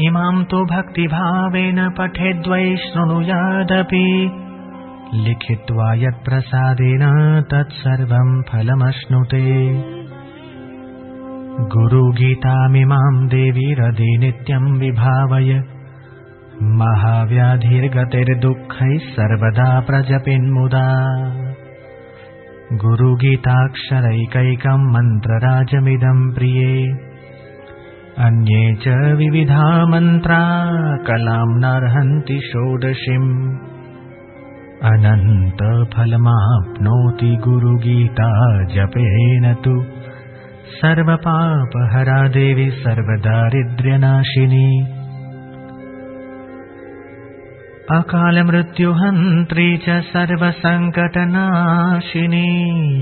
इमाम् तु भक्तिभावेन पठेद्वै शृणुयादपि। लिखित्वा यत्प्रसादेन तत्सर्वम् फलमश्नुते। गुरुगीतामिमाम् देवी हृदि नित्यम् विभावय। महाव्याधिर्गतिर्दुःखैः सर्वदा प्रजपिन्मुदा। गुरुगीताक्षरैकैकम् मन्त्रराजमिदम् प्रिये अन्ये च विविधा मन्त्रा कलाम् नार्हन्ति षोडशीम् अनन्तफलमाप्नोति गुरुगीता जपेन तु। सर्वपापहरा देवी सर्वदारिद्र्यनाशिनी अकालमृत्युहन्त्री च सर्वसङ्कटनाशिनी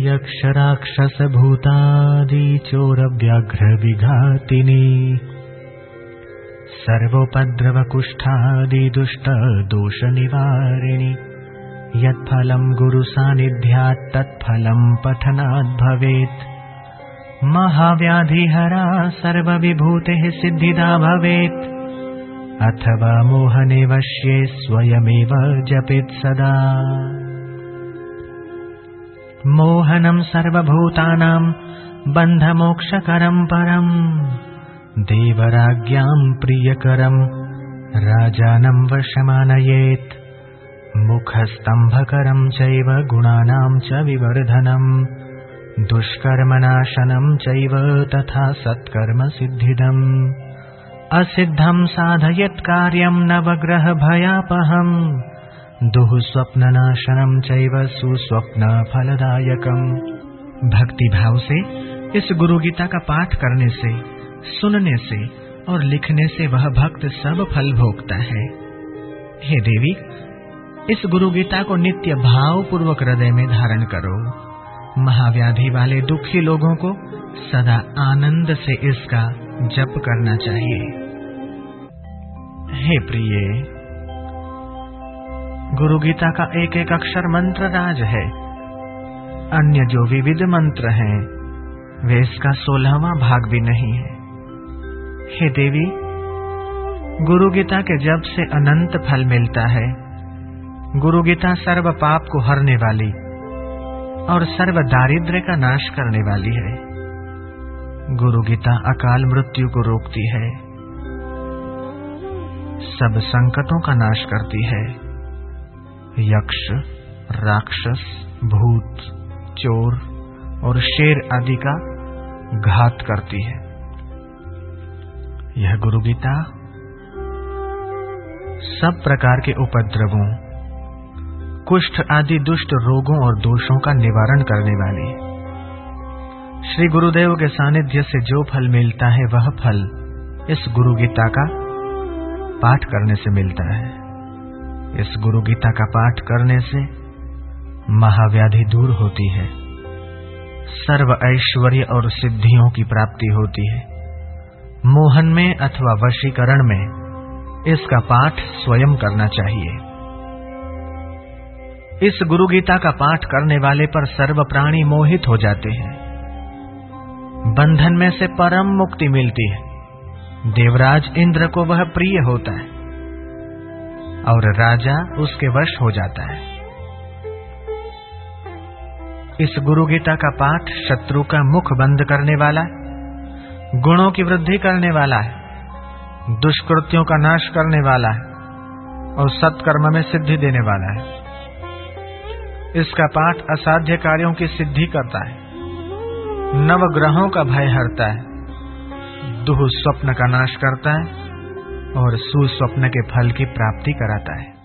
यक्षराक्षसभूतादिचोरव्याघ्रविघातिनी सर्वोपद्रवकुष्ठादिदुष्टदोषनिवारिणि यत्फलम् गुरुसान्निध्यात् तत्फलम् पठनात् भवेत्। महाव्याधिहरा सर्वविभूतेः सिद्धिदा भवेत् अथवा मोहने वश्ये स्वयमेव जपेत् सदा। मोहनम् सर्वभूतानाम् बन्धमोक्षकरम् परम् देवराज्ञाम् प्रियकरम् राजानम् वशमानयेत् मुखस्तम्भकरम् चैव गुणानाम् च विवर्धनम् दुष्कर्मनाशनम् चैव तथा सत्कर्मसिद्धिदम् असिद्धम् साधयत् कार्यम् नवग्रहभयापहम् दुःस्वप्ननाशनम् चैव सुस्वप्न फलदायकम् भक्ति भाव से, इस गुरु गीता का पाठ करने से, सुनने से, और लिखने से वह भक्त सब फल भोगता है। हे देवी, इस गुरु गीता को नित्य भाव पूर्वक हृदय में धारण करो। महाव्याधि वाले दुखी लोगों को सदा आनंद से इसका जप करना चाहिए। हे प्रिय गुरु गीता का एक एक अक्षर मंत्र राज है। अन्य जो विविध मंत्र हैं, वे इसका सोलहवा भाग भी नहीं है। हे देवी गुरु गीता के जप से अनंत फल मिलता है। गुरु गीता सर्व पाप को हरने वाली और सर्व दारिद्र्य का नाश करने वाली है। गुरु गीता अकाल मृत्यु को रोकती है। सब संकटों का नाश करती है। यक्ष, राक्षस, भूत, चोर और शेर आदि का घात करती है। यह गुरु गीता सब प्रकार के उपद्रवों, कुष्ठ आदि दुष्ट रोगों और दोषों का निवारण करने वाली श्री गुरुदेव के सानिध्य से जो फल मिलता है, वह फल इस गुरु गीता का पाठ करने से मिलता है। इस गुरु गीता का पाठ करने से महाव्याधि दूर होती है। सर्व ऐश्वर्य और सिद्धियों की प्राप्ति होती है। मोहन में अथवा वशीकरण में इसका पाठ स्वयं करना चाहिए। इस गुरु गीता का पाठ करने वाले पर सर्व प्राणी मोहित हो जाते हैं। बंधन में से परम मुक्ति मिलती है। देवराज इंद्र को वह प्रिय होता है और राजा उसके वश हो जाता है। इस गुरु गीता का पाठ शत्रु का मुख बंद करने वाला है गुणों की वृद्धि करने वाला है, दुष्कृत्यों का नाश करने वाला है और सत्कर्म में सिद्धि देने वाला है। इसका पाठ असाध्य कार्यों की सिद्धि करता है। नव ग्रहों का भय हरता है। दुह स्वप्न का नाश करता है और सुस्वप्न के फल की प्राप्ति कराता है।